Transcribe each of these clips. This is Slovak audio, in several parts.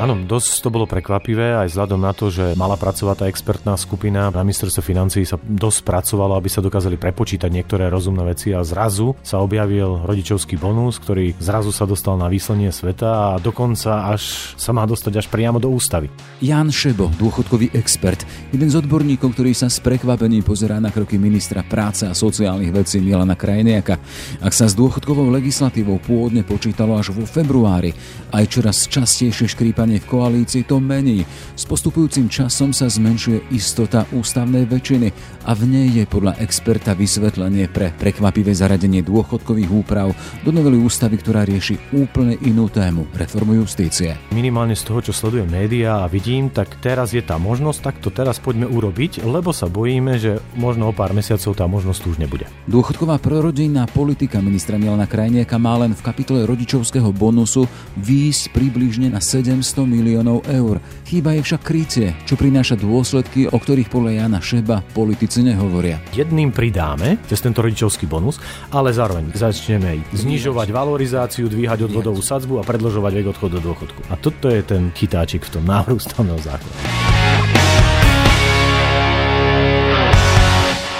Áno, dosť to bolo prekvapivé aj vzhľadom na to, že mala pracovať tá expertná skupina na ministerstve financií sa dosť pracovalo, aby sa dokázali prepočítať niektoré rozumné veci a zrazu sa objavil rodičovský bonus, ktorý zrazu sa dostal na výslenie sveta a dokonca až sa má dostať až priamo do ústavy. Jan Šebo, dôchodkový expert, jeden z odborníkov, ktorý sa s prekvapením pozerá na kroky ministra práce a sociálnych vecí Milana Krajniaka. Ak sa s dôchodkovou legislatívou pôvodne počítalo až vo februári, aj čoraz častejšie škrípanie strane v koalícii to mení. S postupujúcim časom sa zmenšuje istota ústavnej väčšiny a v nej je podľa experta vysvetlenie pre prekvapivé zaradenie dôchodkových úprav do novely ústavy, ktorá rieši úplne inú tému reformu justície. Minimálne z toho, čo sledujem médiá a vidím, tak teraz je tá možnosť, tak to teraz poďme urobiť, lebo sa bojíme, že možno o pár mesiacov tá možnosť už nebude. Dôchodková prorodinná politika ministra Milana Krajniaka má len v kapitole rodičovského bonusu výjsť približne na 700 miliónov eur. Chýba je však krycie, čo prináša dôsledky, o ktorých podľa Jana Šeba politici nehovoria. Jedným pridáme cez tento rodičovský bonus, ale zároveň začneme znižovať valorizáciu, dvíhať odvodovú sadzbu a predlžovať vek odchodu do dôchodku. A toto je ten chytáčik v tom návrhu stavného zákona.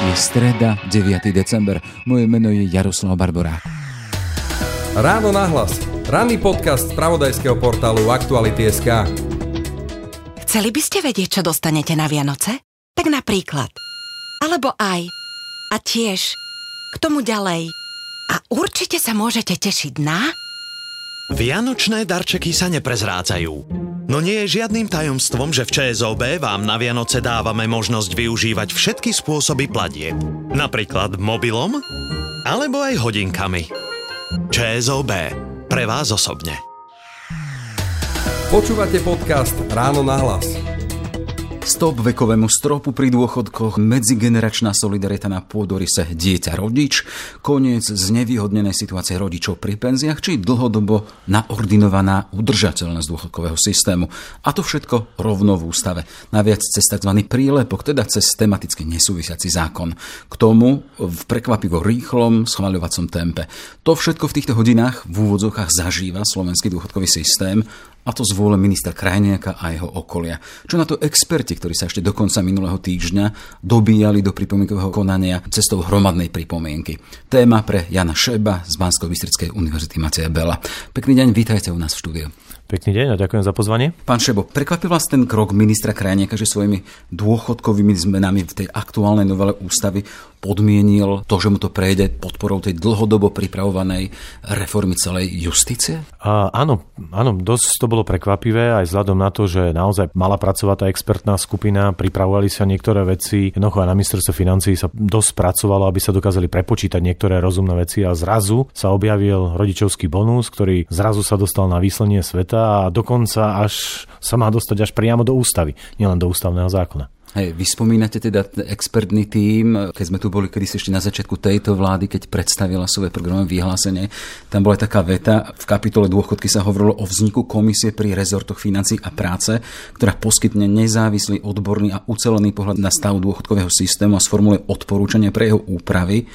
Je streda, 9. december. Moje meno je Jaroslav Barborák. Ráno nahlas Ranný podcast z pravodajského portálu Aktuality.sk Chceli by ste vedieť, čo dostanete na Vianoce? Tak napríklad. Alebo aj. A tiež. K tomu ďalej. A určite sa môžete tešiť na... Vianočné darčeky sa neprezrádzajú. No nie je žiadnym tajomstvom, že v ČSOB vám na Vianoce dávame možnosť využívať všetky spôsoby platieb. Napríklad mobilom alebo aj hodinkami. ČSOB pre vás osobne. Počúvate podcast Ráno na hlas. Stop vekovému stropu pri dôchodkoch, medzigeneračná solidarita na pôdorise dieťa rodič, koniec znevýhodnenej situácie rodičov pri penziách, či dlhodobo naordinovaná udržateľnosť dôchodkového systému. A to všetko rovno v ústave. Naviac cez tzv. prílepok, teda cez tematicky nesúvisiaci zákon. K tomu v prekvapivo rýchlom schvaľovacom tempe. To všetko v týchto hodinách v úvodzovkách zažíva slovenský dôchodkový systém a to z vôle ministra Krajniaka a jeho okolia. Čo na to experti, ktorí sa ešte do konca minulého týždňa dobíjali do pripomienkového konania cestou hromadnej pripomienky. Téma pre Jana Šeba z bansko univerzity Mateja Bela. Pekný deň, vítajte u nás v štúdiu. Pekný deň a ďakujem za pozvanie. Pán Šebo, prekvapil vás ten krok ministra Krajniaka, že svojimi dôchodkovými zmenami v tej aktuálnej novele ústavy podmienil to, že mu to prejde podporou tej dlhodobo pripravovanej reformy celej justície? A, áno, áno, dosť to bolo prekvapivé aj vzhľadom na to, že naozaj mala pracovať tá expertná skupina, pripravovali sa niektoré veci, jednoducho aj na ministerstve financí sa dosť pracovalo, aby sa dokázali prepočítať niektoré rozumné veci a zrazu sa objavil rodičovský bonus, ktorý zrazu sa dostal na výslenie sveta a dokonca až sa má dostať až priamo do ústavy, nielen do ústavného zákona. Hej, vy spomínate teda expertný tím, keď sme tu boli kedy ešte na začiatku tejto vlády, keď predstavila svoje programové vyhlásenie, tam bola taká veta, v kapitole dôchodky sa hovorilo o vzniku komisie pri rezortoch financí a práce, ktorá poskytne nezávislý, odborný a ucelený pohľad na stav dôchodkového systému a sformuluje odporúčania pre jeho úpravy.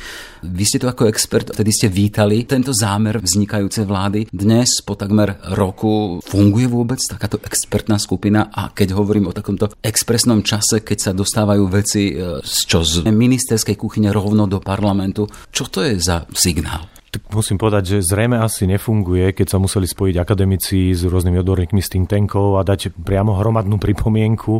Vy ste to ako expert, vtedy ste vítali tento zámer vznikajúcej vlády. Dnes, po takmer roku, funguje vôbec takáto expertná skupina a keď hovorím o takomto expresnom čase, keď sa dostávajú veci e, z čo z ministerskej kuchyne rovno do parlamentu. Čo to je za signál? Tak musím povedať, že zrejme asi nefunguje, keď sa museli spojiť akademici s rôznymi odborníkmi z think tankov a dať priamo hromadnú pripomienku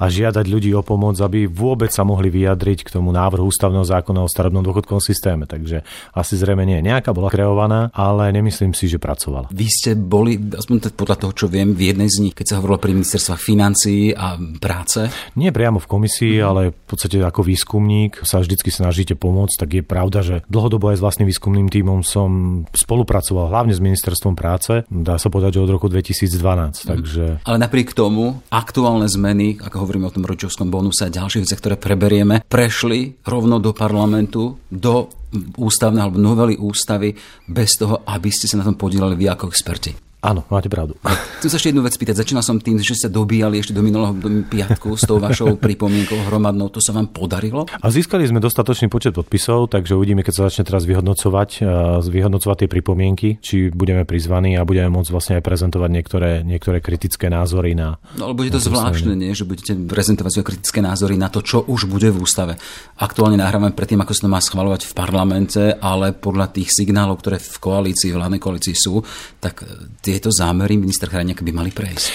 a žiadať ľudí o pomoc, aby vôbec sa mohli vyjadriť k tomu návrhu ústavného zákona o starobnom dôchodkovom systéme. Takže asi zrejme nie. Nejaká bola kreovaná, ale nemyslím si, že pracovala. Vy ste boli, aspoň podľa toho, čo viem, v jednej z nich, keď sa hovorilo pri ministerstvách financií a práce? Nie priamo v komisii, mm. ale v podstate ako výskumník sa vždycky snažíte pomôcť, tak je pravda, že dlhodobo aj s vlastným výskumným týmom týmom som spolupracoval hlavne s ministerstvom práce, dá sa povedať, že od roku 2012. Mm. Takže... Ale napriek tomu aktuálne zmeny, ako hovoríme o tom rodičovskom bonuse a ďalších veciach, ktoré preberieme, prešli rovno do parlamentu, do ústavnej alebo novely ústavy bez toho, aby ste sa na tom podielali vy ako experti. Áno, máte pravdu. Tu sa ešte jednu vec pýtať. Začínal som tým, že sa dobíjali ešte do minulého piatku s tou vašou pripomienkou hromadnou. To sa vám podarilo? A získali sme dostatočný počet podpisov, takže uvidíme, keď sa začne teraz vyhodnocovať, vyhodnocovať tie pripomienky, či budeme prizvaní a budeme môcť vlastne aj prezentovať niektoré, niektoré kritické názory na... No ale bude to zvláštne, nie? že budete prezentovať svoje kritické názory na to, čo už bude v ústave. Aktuálne nahrávame predtým, ako sa to má schvalovať v parlamente, ale podľa tých signálov, ktoré v koalícii, vládnej koalícii sú, tak tieto zámery minister Chráňak by mali prejsť.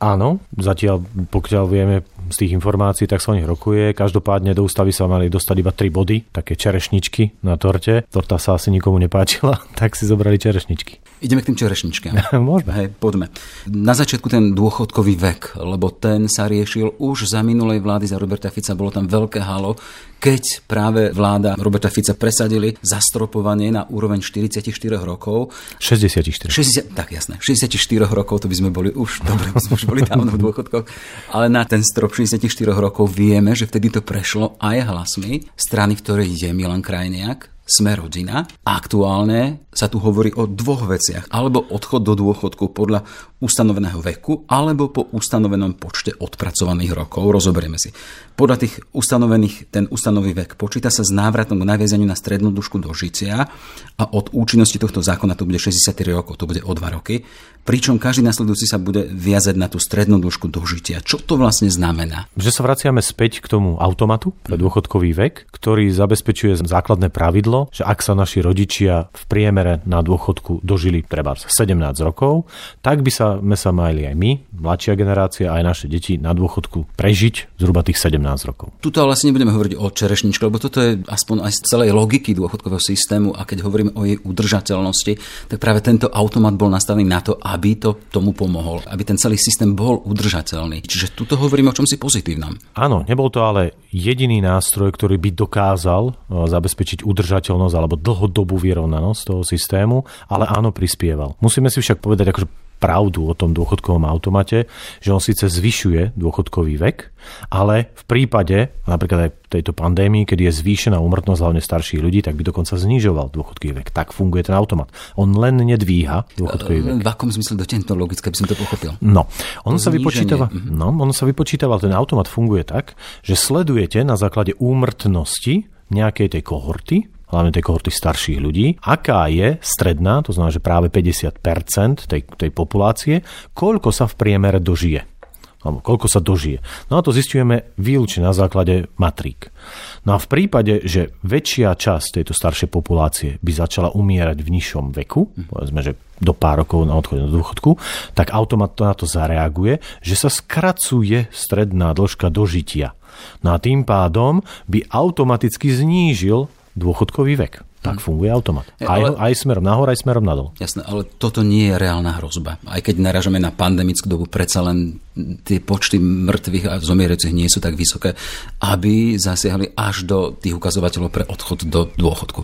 Áno, zatiaľ pokiaľ vieme z tých informácií, tak sa o nich rokuje. Každopádne do ústavy sa mali dostať iba 3 body, také čerešničky na torte. Torta sa asi nikomu nepáčila, tak si zobrali čerešničky. Ideme k tým čerešničkám. Môžeme. Hej, poďme. Na začiatku ten dôchodkový vek, lebo ten sa riešil už za minulej vlády, za Roberta Fica, bolo tam veľké halo, keď práve vláda Roberta Fica presadili zastropovanie na úroveň 44 rokov. 64. 60, tak jasné, 64 rokov, to by sme boli už, dobre, sme už boli dávno v dôchodkoch, ale na ten strop 64 rokov vieme, že vtedy to prešlo aj hlasmi strany, v ktorej je Milan Krajniak, sme rodina. Aktuálne sa tu hovorí o dvoch veciach. Alebo odchod do dôchodku podľa ustanoveného veku, alebo po ustanovenom počte odpracovaných rokov. Rozoberieme si. Podľa tých ustanovených, ten ustanový vek počíta sa s návratom k naviazaniu na strednú dušku do žicia a od účinnosti tohto zákona to bude 63 rokov, to bude o 2 roky. Pričom každý nasledujúci sa bude viazať na tú strednú dĺžku dožitia. Čo to vlastne znamená? Že sa vraciame späť k tomu automatu pre dôchodkový vek, ktorý zabezpečuje základné pravidlo, že ak sa naši rodičia v priemere na dôchodku dožili treba 17 rokov, tak by sa, my sa mali aj my, mladšia generácia, aj naše deti na dôchodku prežiť zhruba tých 17 rokov. Tuto vlastne nebudeme hovoriť o čerešničke, lebo toto je aspoň aj z celej logiky dôchodkového systému a keď hovoríme o jej udržateľnosti, tak práve tento automat bol nastavený na to, aby to tomu pomohol, aby ten celý systém bol udržateľný. Čiže tuto hovoríme o čomsi pozitívnom. Áno, nebol to ale jediný nástroj, ktorý by dokázal e, zabezpečiť udržateľnosť alebo dlhodobú vyrovnanosť toho systému, ale áno, prispieval. Musíme si však povedať, akože pravdu o tom dôchodkovom automate, že on síce zvyšuje dôchodkový vek, ale v prípade napríklad aj tejto pandémii, keď je zvýšená úmrtnosť hlavne starších ľudí, tak by dokonca znižoval dôchodkový vek. Tak funguje ten automat. On len nedvíha dôchodkový vek. V akom zmysle do tento logické by som to pochopil? No, on sa vypočítava, mhm. no, on sa vypočítava, ten automat funguje tak, že sledujete na základe úmrtnosti nejakej tej kohorty, hlavne tej kohorty starších ľudí, aká je stredná, to znamená, že práve 50% tej, tej populácie, koľko sa v priemere dožije alebo koľko sa dožije. No a to zistujeme výlučne na základe matrík. No a v prípade, že väčšia časť tejto staršej populácie by začala umierať v nižšom veku, povedzme, že do pár rokov na odchode do dôchodku, tak automat to na to zareaguje, že sa skracuje stredná dĺžka dožitia. No a tým pádom by automaticky znížil dôchodkový vek. Tak hmm. funguje automat. Aj, ale, aj smerom nahor, aj smerom nadol. Jasné, ale toto nie je reálna hrozba. Aj keď naražame na pandemickú dobu, predsa len tie počty mŕtvych a zomierajúcich nie sú tak vysoké, aby zasiahli až do tých ukazovateľov pre odchod do dôchodku.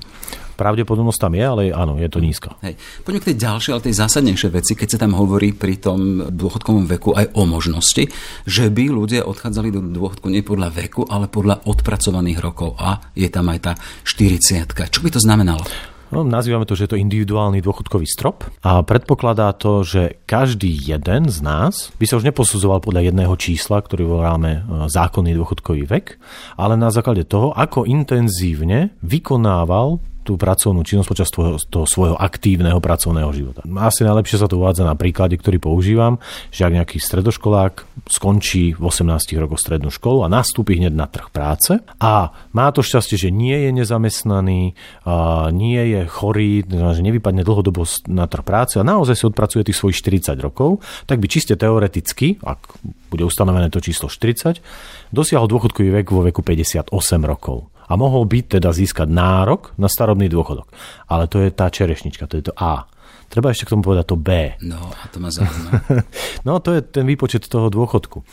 Pravdepodobnosť tam je, ale áno, je to nízka. Hej. Poďme k tej ďalšej, ale tej zásadnejšej veci, keď sa tam hovorí pri tom dôchodkovom veku aj o možnosti, že by ľudia odchádzali do dôchodku nie podľa veku, ale podľa odpracovaných rokov. A je tam aj tá 40 Čo by to znamenalo? No, nazývame to, že je to individuálny dôchodkový strop a predpokladá to, že každý jeden z nás by sa už neposudzoval podľa jedného čísla, ktorý voláme e, zákonný dôchodkový vek, ale na základe toho, ako intenzívne vykonával tú pracovnú činnosť počas toho, toho svojho aktívneho pracovného života. Asi najlepšie sa to uvádza na príklade, ktorý používam, že ak nejaký stredoškolák skončí v 18 rokoch strednú školu a nastúpi hneď na trh práce a má to šťastie, že nie je nezamestnaný, nie je chorý, že nevypadne dlhodobo na trh práce a naozaj si odpracuje tých svojich 40 rokov, tak by čiste teoreticky, ak bude ustanovené to číslo 40, dosiahol dôchodkový vek vo veku 58 rokov a mohol byť teda získať nárok na starobný dôchodok. Ale to je tá čerešnička, to je to A. Treba ešte k tomu povedať to B. No, a to ma zaujíma. no, to je ten výpočet toho dôchodku.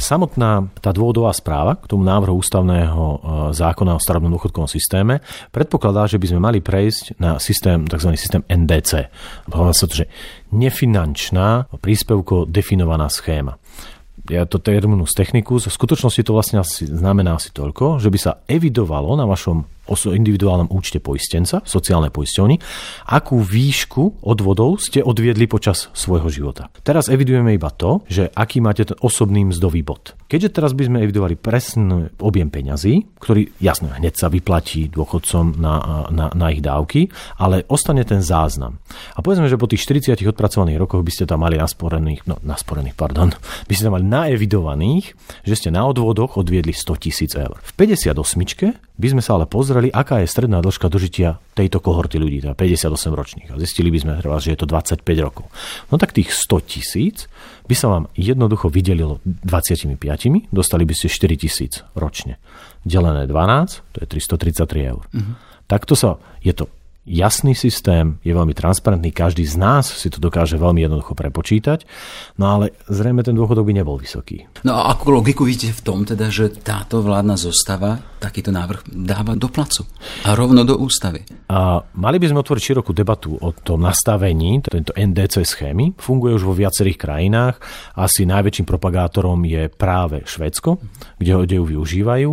Samotná tá dôvodová správa k tomu návrhu ústavného e, zákona o starobnom dôchodkovom systéme predpokladá, že by sme mali prejsť na systém, tzv. systém NDC. Hovorí sa to, že nefinančná príspevko definovaná schéma ja to terminus technicus, v skutočnosti to vlastne asi, znamená asi toľko, že by sa evidovalo na vašom individuálnom účte poistenca, sociálnej poisťovni, akú výšku odvodov ste odviedli počas svojho života. Teraz evidujeme iba to, že aký máte ten osobný mzdový bod. Keďže teraz by sme evidovali presný objem peňazí, ktorý jasne hneď sa vyplatí dôchodcom na, na, na ich dávky, ale ostane ten záznam. A povedzme, že po tých 40 odpracovaných rokoch by ste tam mali nasporených, no nasporených, pardon, by ste tam mali naevidovaných, že ste na odvodoch odviedli 100 tisíc eur. V 58 by sme sa ale pozreli, aká je stredná dĺžka dožitia tejto kohorty ľudí, teda 58 ročných. A zistili by sme že je to 25 rokov. No tak tých 100 tisíc by sa vám jednoducho vydelilo 25, dostali by ste 4 tisíc ročne. Delené 12, to je 333 eur. Uh-huh. Takto sa, je to jasný systém, je veľmi transparentný, každý z nás si to dokáže veľmi jednoducho prepočítať, no ale zrejme ten dôchodok by nebol vysoký. No a akú logiku vidíte v tom teda, že táto vládna zostava takýto návrh dáva do placu a rovno do ústavy? A mali by sme otvoriť širokú debatu o tom nastavení, tento NDC schémy. Funguje už vo viacerých krajinách. Asi najväčším propagátorom je práve Švédsko, kde, kde ju využívajú.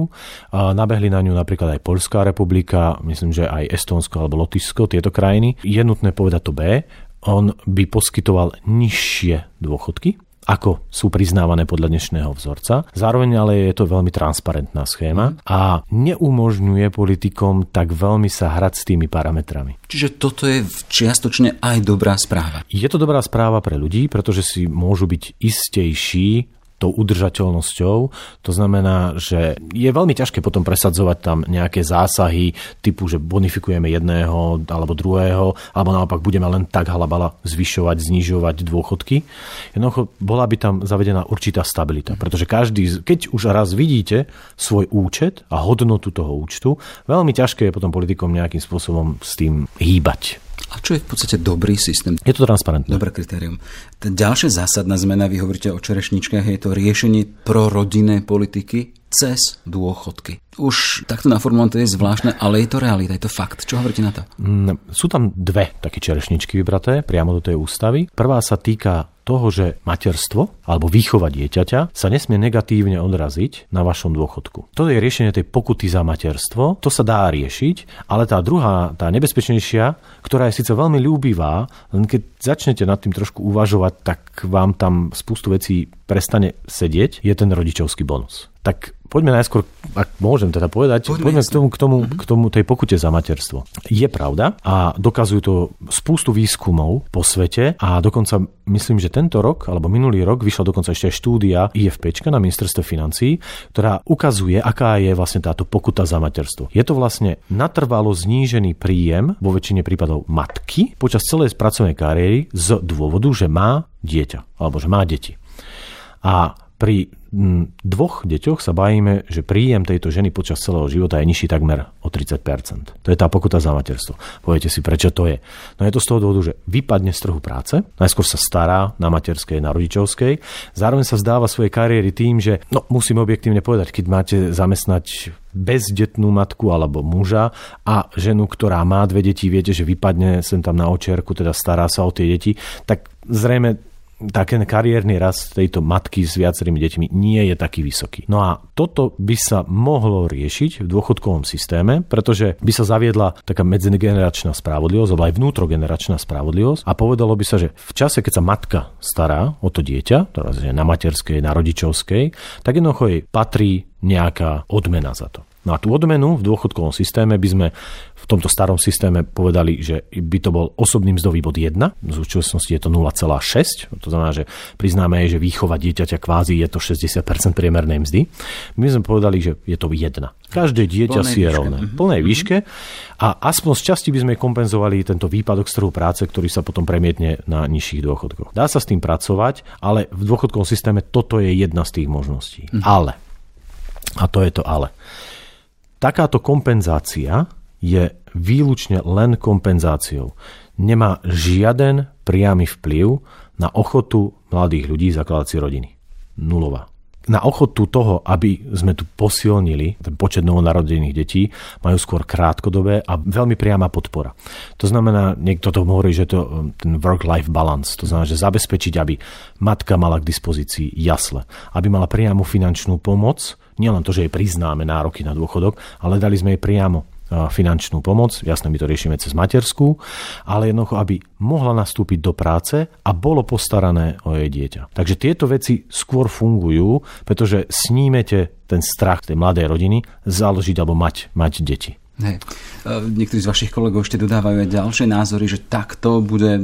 A nabehli na ňu napríklad aj Polská republika, myslím, že aj Estónsko alebo Lotyšsko Lotyšsko, tieto krajiny, je nutné povedať to B, on by poskytoval nižšie dôchodky, ako sú priznávané podľa dnešného vzorca. Zároveň ale je to veľmi transparentná schéma a neumožňuje politikom tak veľmi sa hrať s tými parametrami. Čiže toto je čiastočne aj dobrá správa. Je to dobrá správa pre ľudí, pretože si môžu byť istejší tou udržateľnosťou. To znamená, že je veľmi ťažké potom presadzovať tam nejaké zásahy typu, že bonifikujeme jedného alebo druhého, alebo naopak budeme len tak halabala zvyšovať, znižovať dôchodky. Jednoducho bola by tam zavedená určitá stabilita, pretože každý, keď už raz vidíte svoj účet a hodnotu toho účtu, veľmi ťažké je potom politikom nejakým spôsobom s tým hýbať. A čo je v podstate dobrý systém? Je to transparentné. Dobré kritérium. Tá ďalšia zásadná zmena, vy hovoríte o čerešničkách, je to riešenie prorodinnej politiky cez dôchodky. Už takto naformulované to je zvláštne, ale je to realita, je to fakt. Čo hovoríte na to? Mm, sú tam dve také čerešničky vybraté priamo do tej ústavy. Prvá sa týka toho, že materstvo alebo výchova dieťaťa sa nesmie negatívne odraziť na vašom dôchodku. To je riešenie tej pokuty za materstvo, to sa dá riešiť, ale tá druhá, tá nebezpečnejšia, ktorá je síce veľmi ľúbivá, len keď začnete nad tým trošku uvažovať, tak vám tam spustu vecí prestane sedieť, je ten rodičovský bonus. Tak poďme najskôr, ak môžem teda povedať, poďme, poďme k, tomu, k, tomu, k tomu tej pokute za materstvo. Je pravda a dokazujú to spústu výskumov po svete a dokonca myslím, že tento rok alebo minulý rok vyšla dokonca ešte štúdia IFP na ministerstve financí, ktorá ukazuje, aká je vlastne táto pokuta za materstvo. Je to vlastne natrvalo znížený príjem vo väčšine prípadov matky počas celej pracovnej kariéry z dôvodu, že má dieťa alebo že má deti. A pri dvoch deťoch sa bavíme, že príjem tejto ženy počas celého života je nižší takmer o 30%. To je tá pokuta za materstvo. Poviete si, prečo to je? No je to z toho dôvodu, že vypadne z trhu práce, najskôr sa stará na materskej, na rodičovskej, zároveň sa vzdáva svojej kariéry tým, že no, musím objektívne povedať, keď máte zamestnať bezdetnú matku alebo muža a ženu, ktorá má dve deti, viete, že vypadne sem tam na očierku, teda stará sa o tie deti, tak zrejme taký kariérny rast tejto matky s viacerými deťmi nie je taký vysoký. No a toto by sa mohlo riešiť v dôchodkovom systéme, pretože by sa zaviedla taká medzigeneračná spravodlivosť, alebo aj vnútrogeneračná spravodlivosť a povedalo by sa, že v čase, keď sa matka stará o to dieťa, teraz je na materskej, na rodičovskej, tak jednoducho jej patrí nejaká odmena za to. No a tú odmenu v dôchodkovom systéme by sme v tomto starom systéme povedali, že by to bol osobný mzdový bod 1, v súčasnosti je to 0,6, to znamená, že priznáme, že výchova dieťaťa kvázi je to 60% priemernej mzdy. My sme povedali, že je to 1. Každé dieťa si je rovné. V plnej mhm. výške a aspoň z časti by sme kompenzovali tento výpadok z trhu práce, ktorý sa potom premietne na nižších dôchodkoch. Dá sa s tým pracovať, ale v dôchodkovom systéme toto je jedna z tých možností. Mhm. Ale, a to je to ale, Takáto kompenzácia je výlučne len kompenzáciou. Nemá žiaden priamy vplyv na ochotu mladých ľudí zakladať si rodiny. Nulová. Na ochotu toho, aby sme tu posilnili ten počet novonarodených detí, majú skôr krátkodobé a veľmi priama podpora. To znamená, niekto to hovorí, že to um, ten work-life balance, to znamená, že zabezpečiť, aby matka mala k dispozícii jasle, aby mala priamu finančnú pomoc, nielen to, že jej priznáme nároky na dôchodok, ale dali sme jej priamo finančnú pomoc, jasne my to riešime cez materskú, ale jednoducho, aby mohla nastúpiť do práce a bolo postarané o jej dieťa. Takže tieto veci skôr fungujú, pretože snímete ten strach tej mladej rodiny založiť alebo mať, mať deti. Hej. Niektorí z vašich kolegov ešte dodávajú aj ďalšie názory, že takto bude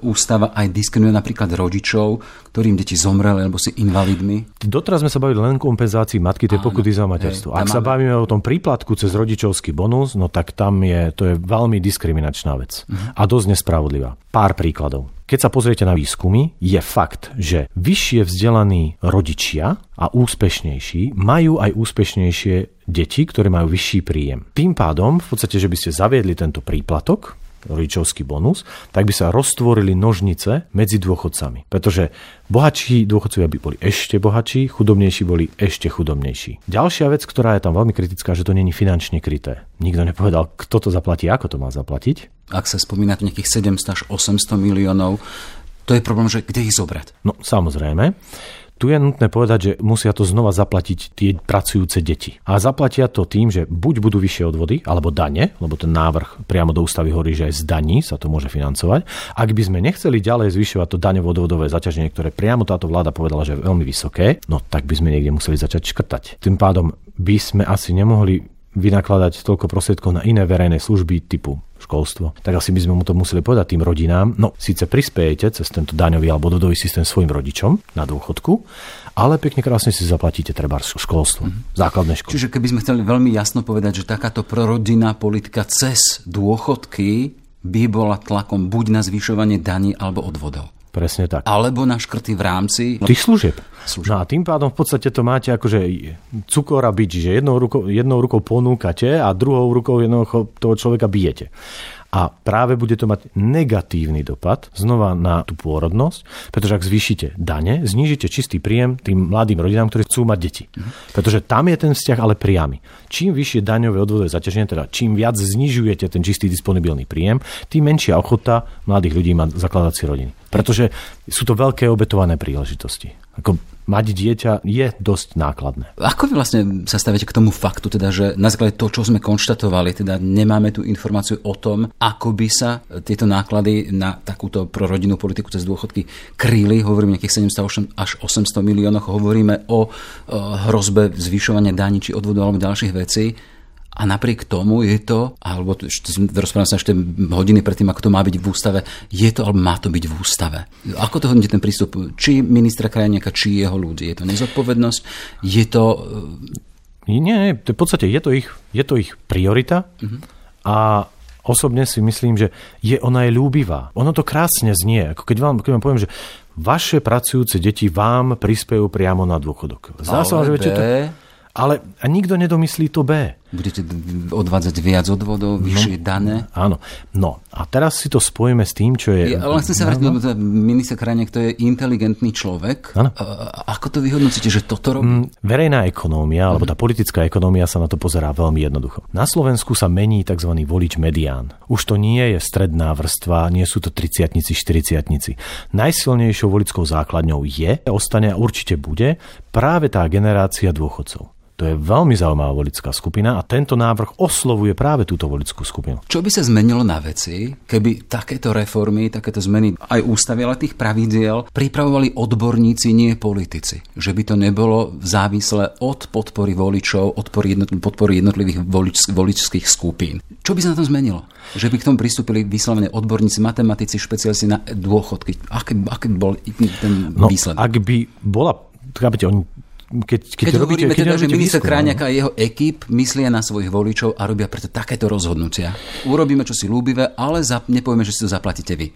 ústava aj diskriminovať napríklad rodičov, ktorým deti zomreli alebo si invalidmi. Doteraz sme sa bavili len kompenzácii matky tej pokuty za materstvo. Ak sa bavíme o tom príplatku cez rodičovský bonus, no tak tam je, to je veľmi diskriminačná vec. Uh-huh. A dosť nespravodlivá. Pár príkladov. Keď sa pozriete na výskumy, je fakt, že vyššie vzdelaní rodičia a úspešnejší majú aj úspešnejšie deti, ktoré majú vyšší príjem. Tým pádom, v podstate, že by ste zaviedli tento príplatok, rodičovský bonus, tak by sa roztvorili nožnice medzi dôchodcami. Pretože bohatší dôchodcovia by boli ešte bohatší, chudobnejší boli ešte chudobnejší. Ďalšia vec, ktorá je tam veľmi kritická, že to není finančne kryté. Nikto nepovedal, kto to zaplatí, ako to má zaplatiť. Ak sa spomína nejakých 700 až 800 miliónov, to je problém, že kde ich zobrať? No samozrejme. Tu je nutné povedať, že musia to znova zaplatiť tie pracujúce deti. A zaplatia to tým, že buď budú vyššie odvody, alebo dane, lebo ten návrh priamo do ústavy hovorí, že aj z daní sa to môže financovať. Ak by sme nechceli ďalej zvyšovať to daňovo odvodové zaťaženie, ktoré priamo táto vláda povedala, že je veľmi vysoké, no tak by sme niekde museli začať škrtať. Tým pádom by sme asi nemohli vynakladať toľko prostriedkov na iné verejné služby typu školstvo, tak asi by sme mu to museli povedať tým rodinám. No, síce prispiejete cez tento daňový alebo dodový systém svojim rodičom na dôchodku, ale pekne krásne si zaplatíte treba školstvo, mm-hmm. základné školy. Čiže keby sme chceli veľmi jasno povedať, že takáto prorodinná politika cez dôchodky by bola tlakom buď na zvyšovanie daní alebo odvodov. Presne tak. Alebo na škrty v rámci... Tých služieb. služieb. No a tým pádom v podstate to máte akože cukor a bič, že jednou rukou, jednou rukou ponúkate a druhou rukou jednou toho človeka bijete. A práve bude to mať negatívny dopad znova na tú pôrodnosť, pretože ak zvýšite dane, znížite čistý príjem tým mladým rodinám, ktorí chcú mať deti. Pretože tam je ten vzťah ale priamy. Čím vyššie daňové odvodové zaťaženie, teda čím viac znižujete ten čistý disponibilný príjem, tým menšia ochota mladých ľudí mať zakladať si rodiny. Pretože sú to veľké obetované príležitosti. Ako mať dieťa je dosť nákladné. Ako vy vlastne sa staviete k tomu faktu, teda, že na základe toho, čo sme konštatovali, teda nemáme tu informáciu o tom, ako by sa tieto náklady na takúto prorodinnú politiku cez dôchodky kryli, hovoríme nejakých 700 až 800 miliónoch, hovoríme o hrozbe zvyšovania daní či odvodu alebo ďalších vecí a napriek tomu je to, alebo rozprávam sa ešte hodiny predtým, ako to má byť v ústave, je to, alebo má to byť v ústave. Ako to hodnite ten prístup? Či ministra krajniaka, či jeho ľudí? Je to nezodpovednosť? Je to... Nie, nie, v podstate je to ich, je to ich priorita uh-huh. a osobne si myslím, že je ona je ľúbivá. Ono to krásne znie. Ako keď vám, keď vám poviem, že vaše pracujúce deti vám prispejú priamo na dôchodok. Zdá sa, že to... Ale nikto nedomyslí to B. Budete odvádzať viac odvodov, vyššie no, dané? Áno. No a teraz si to spojíme s tým, čo je... Ja, ale chcem sa vrátiť, lebo minister Krajniak to je inteligentný človek. Áno. Ako to vyhodnocíte, že toto robí? Mm, verejná ekonómia, alebo tá politická ekonómia sa na to pozerá veľmi jednoducho. Na Slovensku sa mení tzv. volič medián. Už to nie je stredná vrstva, nie sú to 30 40 Najsilnejšou volickou základňou je, ostane a určite bude práve tá generácia dôchodcov. To je veľmi zaujímavá volická skupina a tento návrh oslovuje práve túto volickú skupinu. Čo by sa zmenilo na veci, keby takéto reformy, takéto zmeny aj ústavy, ale tých pravidiel pripravovali odborníci, nie politici? Že by to nebolo závislé od podpory voličov, od podpory jednotlivých volič, voličských skupín. Čo by sa na tom zmenilo? Že by k tomu pristúpili vyslovene odborníci, matematici, špecialisti na dôchodky. Aký, aký bol ten no, výsledok? Ak by bola chápete, oni keď, keď, keď robíte, hovoríme keď teda, že minister Kráňaka a jeho ekip myslia na svojich voličov a robia preto takéto rozhodnutia. Urobíme čo si ľúbivé, ale za, nepovieme, že si to zaplatíte vy.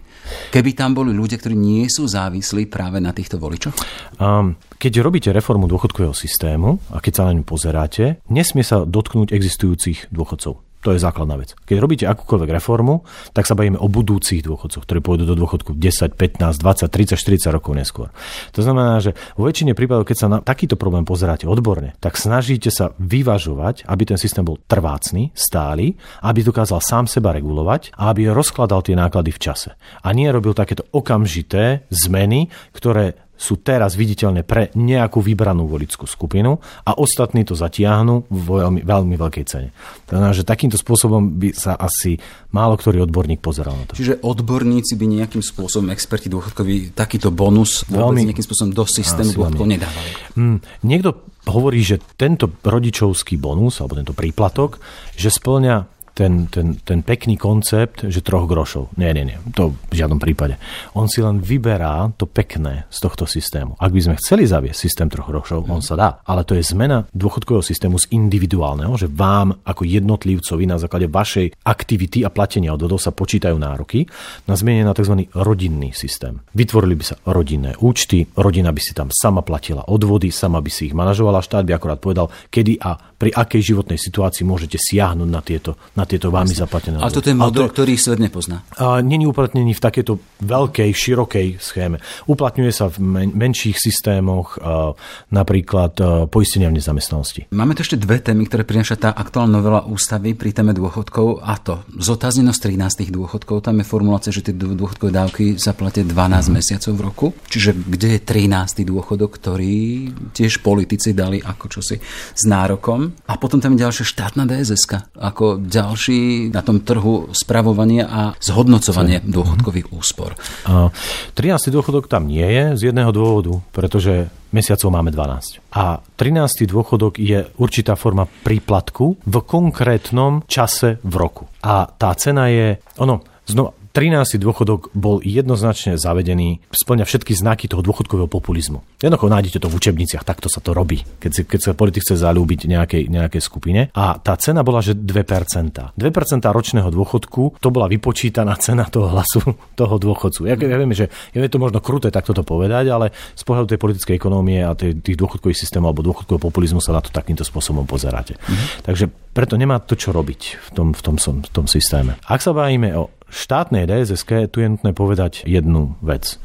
Keby tam boli ľudia, ktorí nie sú závislí práve na týchto voličoch? Um, keď robíte reformu dôchodkového systému a keď sa na ňu pozeráte, nesmie sa dotknúť existujúcich dôchodcov. To je základná vec. Keď robíte akúkoľvek reformu, tak sa bavíme o budúcich dôchodcoch, ktorí pôjdu do dôchodku 10, 15, 20, 30, 40 rokov neskôr. To znamená, že vo väčšine prípadov, keď sa na takýto problém pozeráte odborne, tak snažíte sa vyvažovať, aby ten systém bol trvácný, stály, aby dokázal sám seba regulovať a aby rozkladal tie náklady v čase. A nie robil takéto okamžité zmeny, ktoré sú teraz viditeľné pre nejakú vybranú volickú skupinu a ostatní to zatiahnu v veľmi, veľmi veľkej cene. Znamená, že takýmto spôsobom by sa asi málo ktorý odborník pozeral na to. Čiže odborníci by nejakým spôsobom, experti dôchodkoví, takýto bonus veľmi, nejakým spôsobom do systému dôchodkov nedávali. Mm, niekto hovorí, že tento rodičovský bonus, alebo tento príplatok, že splňa ten, ten, ten pekný koncept, že troch grošov. Nie, nie, nie, to v žiadnom prípade. On si len vyberá to pekné z tohto systému. Ak by sme chceli zaviesť systém troch grošov, on sa dá. Ale to je zmena dôchodkového systému z individuálneho, že vám ako jednotlivcovi na základe vašej aktivity a platenia odvodov sa počítajú nároky na zmene na tzv. rodinný systém. Vytvorili by sa rodinné účty, rodina by si tam sama platila odvody, sama by si ich manažovala, štát by akorát povedal, kedy a pri akej životnej situácii môžete siahnuť na tieto, na tieto vámi zaplatené. Ale toto je model, to, ktorý svet nepozná. Není uplatnený v takejto veľkej, širokej schéme. Uplatňuje sa v men, menších systémoch, a, napríklad a, poistenia v nezamestnanosti. Máme tu ešte dve témy, ktoré prináša tá aktuálna novela ústavy pri téme dôchodkov a to zotáznenosť 13 dôchodkov. Tam je formulácia, že tie dôchodkové dávky zaplatia 12 mm. mesiacov v roku. Čiže kde je 13. dôchodok, ktorý tiež politici dali ako čosi s nárokom a potom tam je ďalšia štátna DSS, ako ďalší na tom trhu spravovania a zhodnocovanie dôchodkových úspor. 13. dôchodok tam nie je z jedného dôvodu, pretože mesiacov máme 12. A 13. dôchodok je určitá forma príplatku v konkrétnom čase v roku. A tá cena je, ono, znova, 13. dôchodok bol jednoznačne zavedený, splňa všetky znaky toho dôchodkového populizmu. Jednoducho nájdete to v učebniciach, takto sa to robí, keď, si, keď sa politik chce zalúbiť nejakej, nejakej skupine. A tá cena bola, že 2%. 2% ročného dôchodku, to bola vypočítaná cena toho hlasu toho dôchodcu. Ja, ja viem, že je to možno kruté takto to povedať, ale z pohľadu tej politickej ekonomie a tej, tých dôchodkových systémov alebo dôchodkového populizmu sa na to takýmto spôsobom pozeráte. Mm-hmm. Takže preto nemá to čo robiť v tom, v tom, v tom systéme. Ak sa bavíme o štátnej DSSK tu je nutné povedať jednu vec.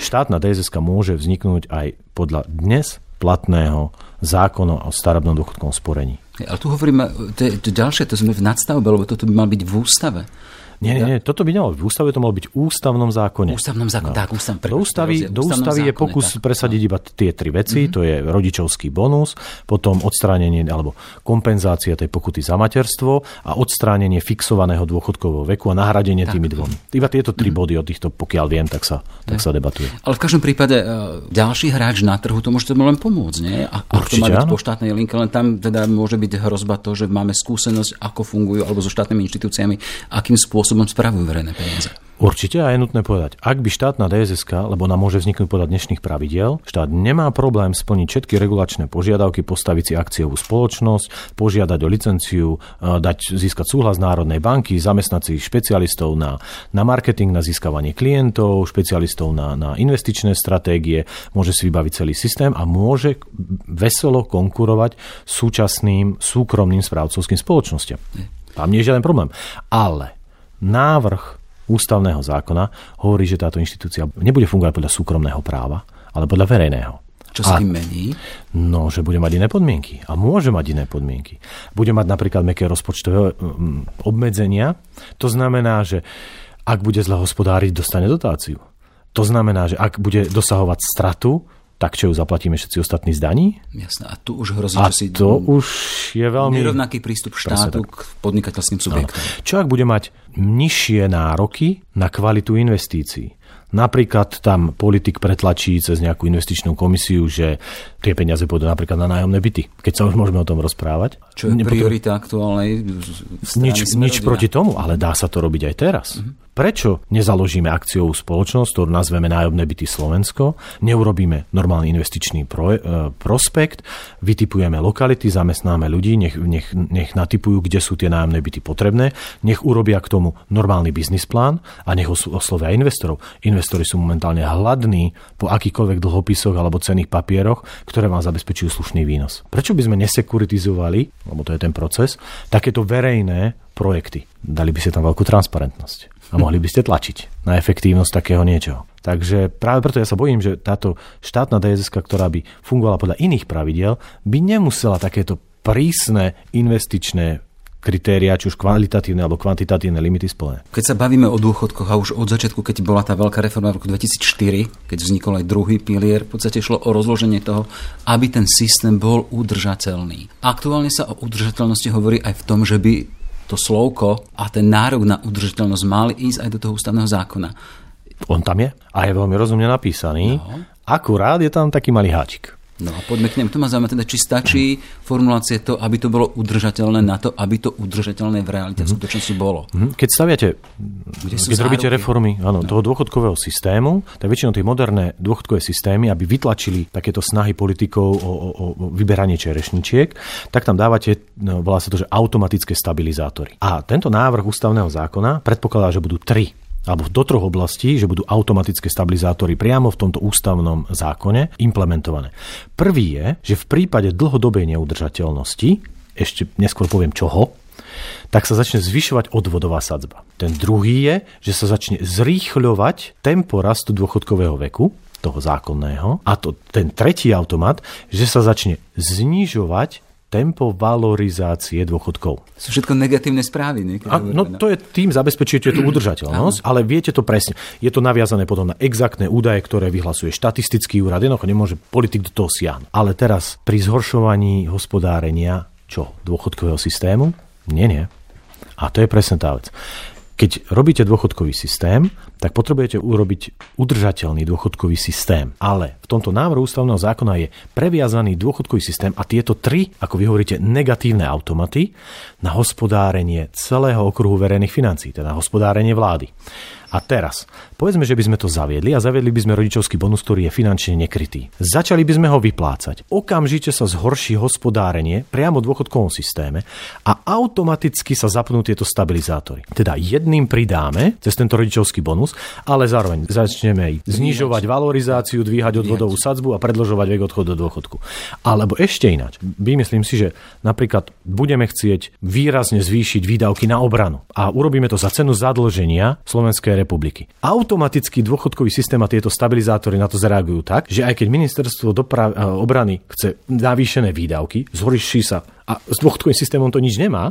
Štátna DSSK môže vzniknúť aj podľa dnes platného zákona o starobnom dôchodkovom sporení. Ale tu hovoríme, to, je, to ďalšie, to sme v nadstavbe, lebo toto by mal byť v ústave. Nie, nie, nie, toto by nemalo v ústave, to malo byť v ústavnom zákone. Ústavnom zákone, no. tak, ústav, do ústavy, do ústavy je pokus tak. presadiť iba tie tri veci, mm-hmm. to je rodičovský bonus, potom odstránenie alebo kompenzácia tej pokuty za materstvo a odstránenie fixovaného dôchodkového veku a nahradenie tak. tými dvomi. Iba tieto tri mm-hmm. body od týchto, pokiaľ viem, tak sa, tak sa debatuje. Ale v každom prípade e, ďalší hráč na trhu to môže len pomôcť, nie? A, Určite, to má byť po štátnej linke, len tam teda môže byť hrozba to, že máme skúsenosť, ako fungujú, alebo so štátnymi inštitúciami, akým spôsobom spôsobom spravujú verejné peniaze. Určite a je nutné povedať, ak by štátna DSSK, lebo nám môže vzniknúť podľa dnešných pravidiel, štát nemá problém splniť všetky regulačné požiadavky, postaviť si akciovú spoločnosť, požiadať o licenciu, e, dať, získať súhlas Národnej banky, zamestnať si špecialistov na, na marketing, na získavanie klientov, špecialistov na, na investičné stratégie, môže si vybaviť celý systém a môže veselo konkurovať súčasným súkromným správcovským spoločnosťam. Tam nie je žiaden problém. Ale návrh ústavného zákona hovorí, že táto inštitúcia nebude fungovať podľa súkromného práva, ale podľa verejného. Čo sa tým mení? No, že bude mať iné podmienky. A môže mať iné podmienky. Bude mať napríklad meké rozpočtové obmedzenia. To znamená, že ak bude zle hospodáriť, dostane dotáciu. To znamená, že ak bude dosahovať stratu, tak čo ju zaplatíme všetci ostatní z daní? Jasné, a tu už hrozí, a že si to už je veľmi... Nerovnaký prístup štátu k podnikateľským subjektom. Čo ak bude mať nižšie nároky na kvalitu investícií? Napríklad tam politik pretlačí cez nejakú investičnú komisiu, že tie peniaze pôjdu napríklad na nájomné byty, keď sa už môžeme o tom rozprávať. Čo je priorita aktuálnej Nič, nič proti tomu, ale dá sa to robiť aj teraz. Mm-hmm. Prečo nezaložíme akciovú spoločnosť, ktorú nazveme nájomné byty Slovensko, neurobíme normálny investičný pro, e, prospekt, vytipujeme lokality, zamestnáme ľudí, nech, nech, nech natypujú, kde sú tie nájomné byty potrebné, nech urobia k tomu normálny biznis plán a nech oslovia investorov. Investori sú momentálne hladní po akýkoľvek dlhopisoch alebo cených papieroch, ktoré vám zabezpečujú slušný výnos. Prečo by sme nesekuritizovali, lebo to je ten proces, takéto verejné projekty? Dali by ste tam veľkú transparentnosť a mohli by ste tlačiť na efektívnosť takého niečoho. Takže práve preto ja sa bojím, že táto štátna DSS, ktorá by fungovala podľa iných pravidiel, by nemusela takéto prísne investičné kritéria, či už kvalitatívne alebo kvantitatívne limity splnené. Keď sa bavíme o dôchodkoch a už od začiatku, keď bola tá veľká reforma v roku 2004, keď vznikol aj druhý pilier, v podstate šlo o rozloženie toho, aby ten systém bol udržateľný. Aktuálne sa o udržateľnosti hovorí aj v tom, že by to slovko a ten nárok na udržateľnosť mali ísť aj do toho ústavného zákona. On tam je a je veľmi rozumne napísaný. No. Akurát je tam taký malý háčik. No a poďme k nemu. To ma zaujíma teda, či stačí formulácie to, aby to bolo udržateľné na to, aby to udržateľné v realite v skutočnosti bolo. Mhm. Keď staviate, Kde keď robíte reformy áno, no. toho dôchodkového systému, tak väčšinou tie moderné dôchodkové systémy, aby vytlačili takéto snahy politikov o, o, o vyberanie čerešničiek, tak tam dávate, no, volá sa to, že automatické stabilizátory. A tento návrh ústavného zákona predpokladá, že budú tri alebo do troch oblastí, že budú automatické stabilizátory priamo v tomto ústavnom zákone implementované. Prvý je, že v prípade dlhodobej neudržateľnosti, ešte neskôr poviem čoho, tak sa začne zvyšovať odvodová sadzba. Ten druhý je, že sa začne zrýchľovať tempo rastu dôchodkového veku, toho zákonného. A to, ten tretí automat, že sa začne znižovať tempo valorizácie dôchodkov. Sú všetko negatívne správy. Nie? A, no to je tým zabezpečujete tú udržateľnosť, ale viete to presne. Je to naviazané potom na exaktné údaje, ktoré vyhlasuje štatistický úrad. Jednoducho nemôže politik do toho siahnuť. Ale teraz pri zhoršovaní hospodárenia čo? Dôchodkového systému? Nie, nie. A to je presne tá vec. Keď robíte dôchodkový systém, tak potrebujete urobiť udržateľný dôchodkový systém. Ale v tomto návrhu ústavného zákona je previazaný dôchodkový systém a tieto tri, ako vy hovoríte, negatívne automaty na hospodárenie celého okruhu verejných financí, teda hospodárenie vlády. A teraz, povedzme, že by sme to zaviedli a zaviedli by sme rodičovský bonus, ktorý je finančne nekrytý. Začali by sme ho vyplácať. Okamžite sa zhorší hospodárenie priamo v dôchodkovom systéme a automaticky sa zapnú tieto stabilizátory. Teda jedným pridáme cez tento rodičovský bonus, ale zároveň začneme znižovať valorizáciu, dvíhať odvodovú sadzbu a predlžovať vek odchodu do dôchodku. Alebo ešte ináč. Vymyslím si, že napríklad budeme chcieť výrazne zvýšiť výdavky na obranu a urobíme to za cenu zadlženia Slovenskej republiky. Automatický dôchodkový systém a tieto stabilizátory na to zareagujú tak, že aj keď ministerstvo dopra- eh, obrany chce navýšené výdavky, zhorší sa a s dôchodkovým systémom to nič nemá,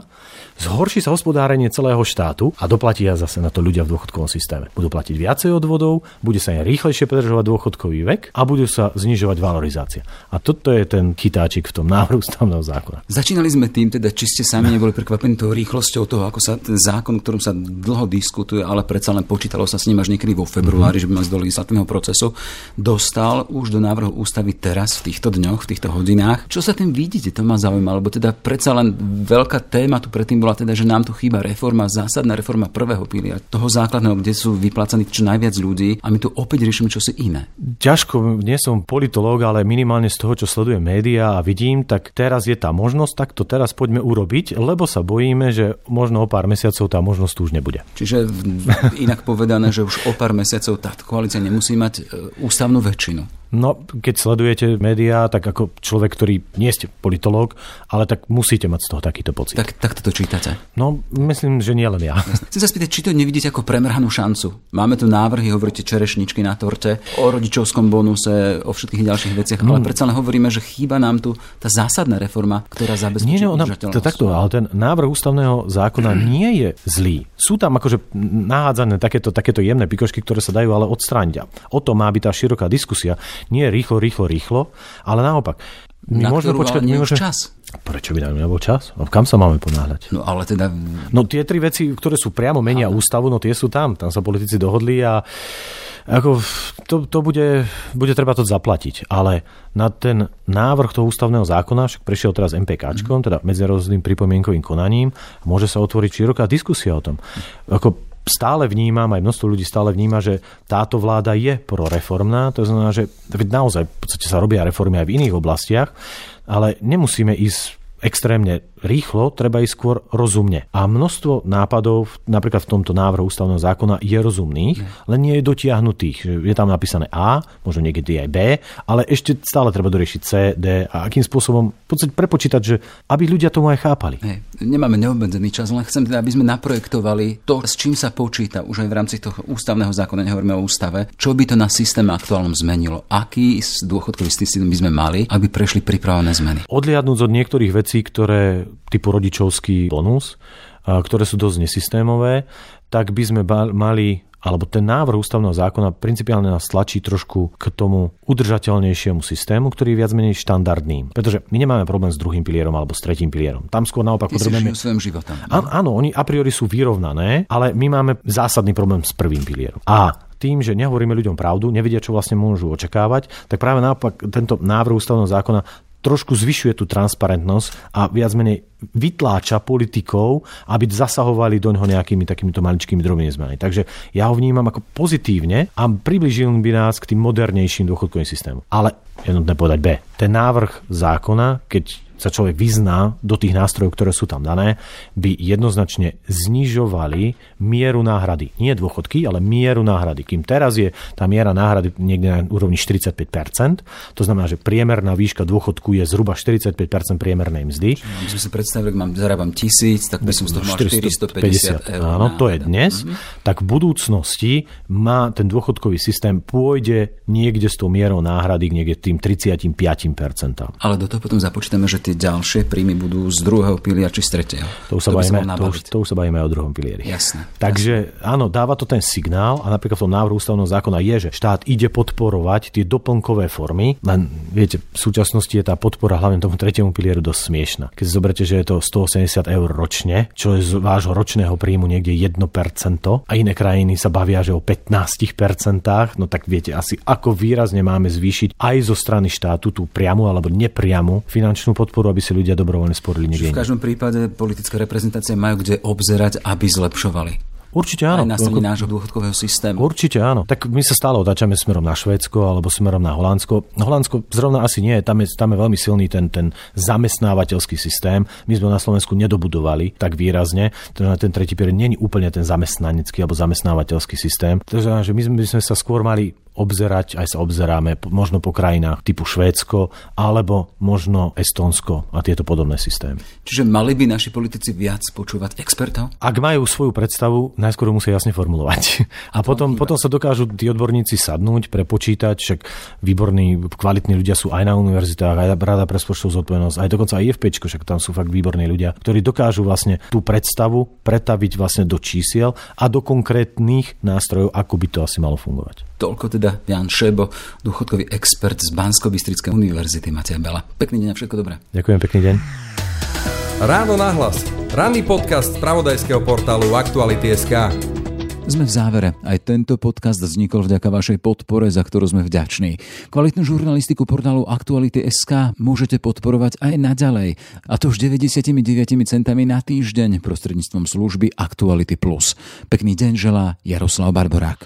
zhorší sa hospodárenie celého štátu a doplatia zase na to ľudia v dôchodkovom systéme. Budú platiť viacej odvodov, bude sa im rýchlejšie predržovať dôchodkový vek a budú sa znižovať valorizácia. A toto je ten chytáčik v tom návrhu stavného zákona. Začínali sme tým, teda, či ste sami neboli prekvapení tou rýchlosťou toho, ako sa ten zákon, ktorom sa dlho diskutuje, ale predsa len počítalo sa s ním až niekedy vo februári, mm-hmm. že by mal do legislatívneho procesu, dostal už do návrhu ústavy teraz, v týchto dňoch, v týchto hodinách. Čo sa tým vidíte, to ma zaujíma, lebo teda predsa len veľká téma tu predtým bola teda, že nám tu chýba reforma, zásadná reforma prvého piliera, toho základného, kde sú vyplácaní čo najviac ľudí a my tu opäť riešime čosi iné. Ťažko, nie som politológ, ale minimálne z toho, čo sledujem médiá a vidím, tak teraz je tá možnosť, tak to teraz poďme urobiť, lebo sa bojíme, že možno o pár mesiacov tá možnosť tu už nebude. Čiže inak povedané, že už o pár mesiacov tá koalícia nemusí mať e, ústavnú väčšinu. No, keď sledujete médiá, tak ako človek, ktorý nie ste politológ, ale tak musíte mať z toho takýto pocit. Tak, tak to čítate? No, myslím, že nie len ja. Chcem sa spýtať, či to nevidíte ako premrhanú šancu. Máme tu návrhy, hovoríte čerešničky na torte, o rodičovskom bonuse, o všetkých ďalších veciach, no. ale predsa len hovoríme, že chýba nám tu tá zásadná reforma, ktorá zabezpečí nie, nie, ona, to takto, ale ten návrh ústavného zákona nie je zlý. Sú tam akože nahádzané takéto, takéto jemné pikošky, ktoré sa dajú ale odstrániť. O to má byť tá široká diskusia nie rýchlo, rýchlo, rýchlo, ale naopak. My Na môžeme počkať, my môžeme... čas. Prečo by nám nebol čas? A kam sa máme ponáhľať? No ale teda... No tie tri veci, ktoré sú priamo menia Aha. ústavu, no tie sú tam. Tam sa politici dohodli a ako to, to bude, bude treba to zaplatiť. Ale na ten návrh toho ústavného zákona, však prešiel teraz MPKčkom, mm. teda medzinárodným pripomienkovým konaním, môže sa otvoriť široká diskusia o tom. Ako stále vnímam, aj množstvo ľudí stále vníma, že táto vláda je proreformná, to znamená, že naozaj v podstate sa robia reformy aj v iných oblastiach, ale nemusíme ísť extrémne rýchlo, treba ísť skôr rozumne. A množstvo nápadov, napríklad v tomto návrhu ústavného zákona, je rozumných, len nie je dotiahnutých. Je tam napísané A, možno niekedy aj B, ale ešte stále treba doriešiť C, D a akým spôsobom v podstate prepočítať, že aby ľudia tomu aj chápali. Hej, nemáme neobmedzený čas, len chcem teda, aby sme naprojektovali to, s čím sa počíta už aj v rámci toho ústavného zákona, nehovoríme o ústave, čo by to na systéme aktuálnom zmenilo. Aký dôchodkový systém by sme mali, aby prešli pripravené zmeny. Odliadnúť od niektorých vecí, veci, ktoré typu rodičovský bonus, ktoré sú dosť nesystémové, tak by sme mali alebo ten návrh ústavného zákona principiálne nás tlačí trošku k tomu udržateľnejšiemu systému, ktorý je viac menej štandardným. Pretože my nemáme problém s druhým pilierom alebo s tretím pilierom. Tam skôr naopak potrebujeme... svojim životom. Áno, áno, oni a priori sú vyrovnané, ale my máme zásadný problém s prvým pilierom. A tým, že nehovoríme ľuďom pravdu, nevedia, čo vlastne môžu očakávať, tak práve naopak tento návrh ústavného zákona trošku zvyšuje tú transparentnosť a viac menej vytláča politikov, aby zasahovali do ňoho nejakými takýmito maličkými drobnými zmenami. Takže ja ho vnímam ako pozitívne a približil by nás k tým modernejším dôchodkovým systémom. Ale jednotné povedať B. Ten návrh zákona, keď sa človek vyzná do tých nástrojov, ktoré sú tam dané, by jednoznačne znižovali mieru náhrady. Nie dôchodky, ale mieru náhrady. Kým teraz je tá miera náhrady niekde na úrovni 45%, to znamená, že priemerná výška dôchodku je zhruba 45% priemernej mzdy. Čiže, by si predstavil, ak mám, zarábam tisíc, tak by som z toho mal 450 eur. Áno, to je dnes. Mm-hmm. Tak v budúcnosti má ten dôchodkový systém pôjde niekde s tou mierou náhrady niekde tým 35%. Ale do toho potom započítame, že tie ďalšie príjmy budú z druhého pilia či z tretieho. To už sa, to bavíme, to už, to už sa bavíme o druhom pilieri. Jasne. Takže jasne. áno, dáva to ten signál a napríklad v tom návrhu ústavného zákona je, že štát ide podporovať tie doplnkové formy, len viete, v súčasnosti je tá podpora hlavne tomu tretiemu pilieru dosť smiešná. Keď si zoberte, že je to 180 eur ročne, čo je z vášho ročného príjmu niekde 1% a iné krajiny sa bavia, že o 15%, no tak viete asi, ako výrazne máme zvýšiť aj zo strany štátu tú priamu alebo nepriamu finančnú podporu aby si ľudia dobrovoľne sporili niekde. V každom prípade politické reprezentácie majú kde obzerať, aby zlepšovali. Určite áno. Aj nastavenie nášho dôchodkového systému. Určite áno. Tak my sa stále otáčame smerom na Švédsko alebo smerom na Holandsko. Holandsko zrovna asi nie, tam je, tam je veľmi silný ten, ten zamestnávateľský systém. My sme na Slovensku nedobudovali tak výrazne. Ten, ten tretí period nie je úplne ten zamestnanecký alebo zamestnávateľský systém. To znamená, že my sme, my sme sa skôr mali obzerať, aj sa obzeráme možno po krajinách typu Švédsko alebo možno Estonsko a tieto podobné systémy. Čiže mali by naši politici viac počúvať expertov? Ak majú svoju predstavu, najskôr musia jasne formulovať. A potom, potom sa dokážu tí odborníci sadnúť, prepočítať, však výborní, kvalitní ľudia sú aj na univerzitách, aj Rada pre spoločnú zodpovednosť, aj dokonca aj IFP, však tam sú fakt výborní ľudia, ktorí dokážu vlastne tú predstavu pretaviť vlastne do čísiel a do konkrétnych nástrojov, ako by to asi malo fungovať. Toľko teda Jan Šebo, dôchodkový expert z bansko bystrickej univerzity Matia Bela. Pekný deň a všetko dobré. Ďakujem, pekný deň. Ráno nahlas. Ranný podcast z pravodajského portálu Aktuality.sk. Sme v závere. Aj tento podcast vznikol vďaka vašej podpore, za ktorú sme vďační. Kvalitnú žurnalistiku portálu Aktuality.sk môžete podporovať aj naďalej. A to už 99 centami na týždeň prostredníctvom služby Aktuality+. Pekný deň želá Jaroslav Barborák.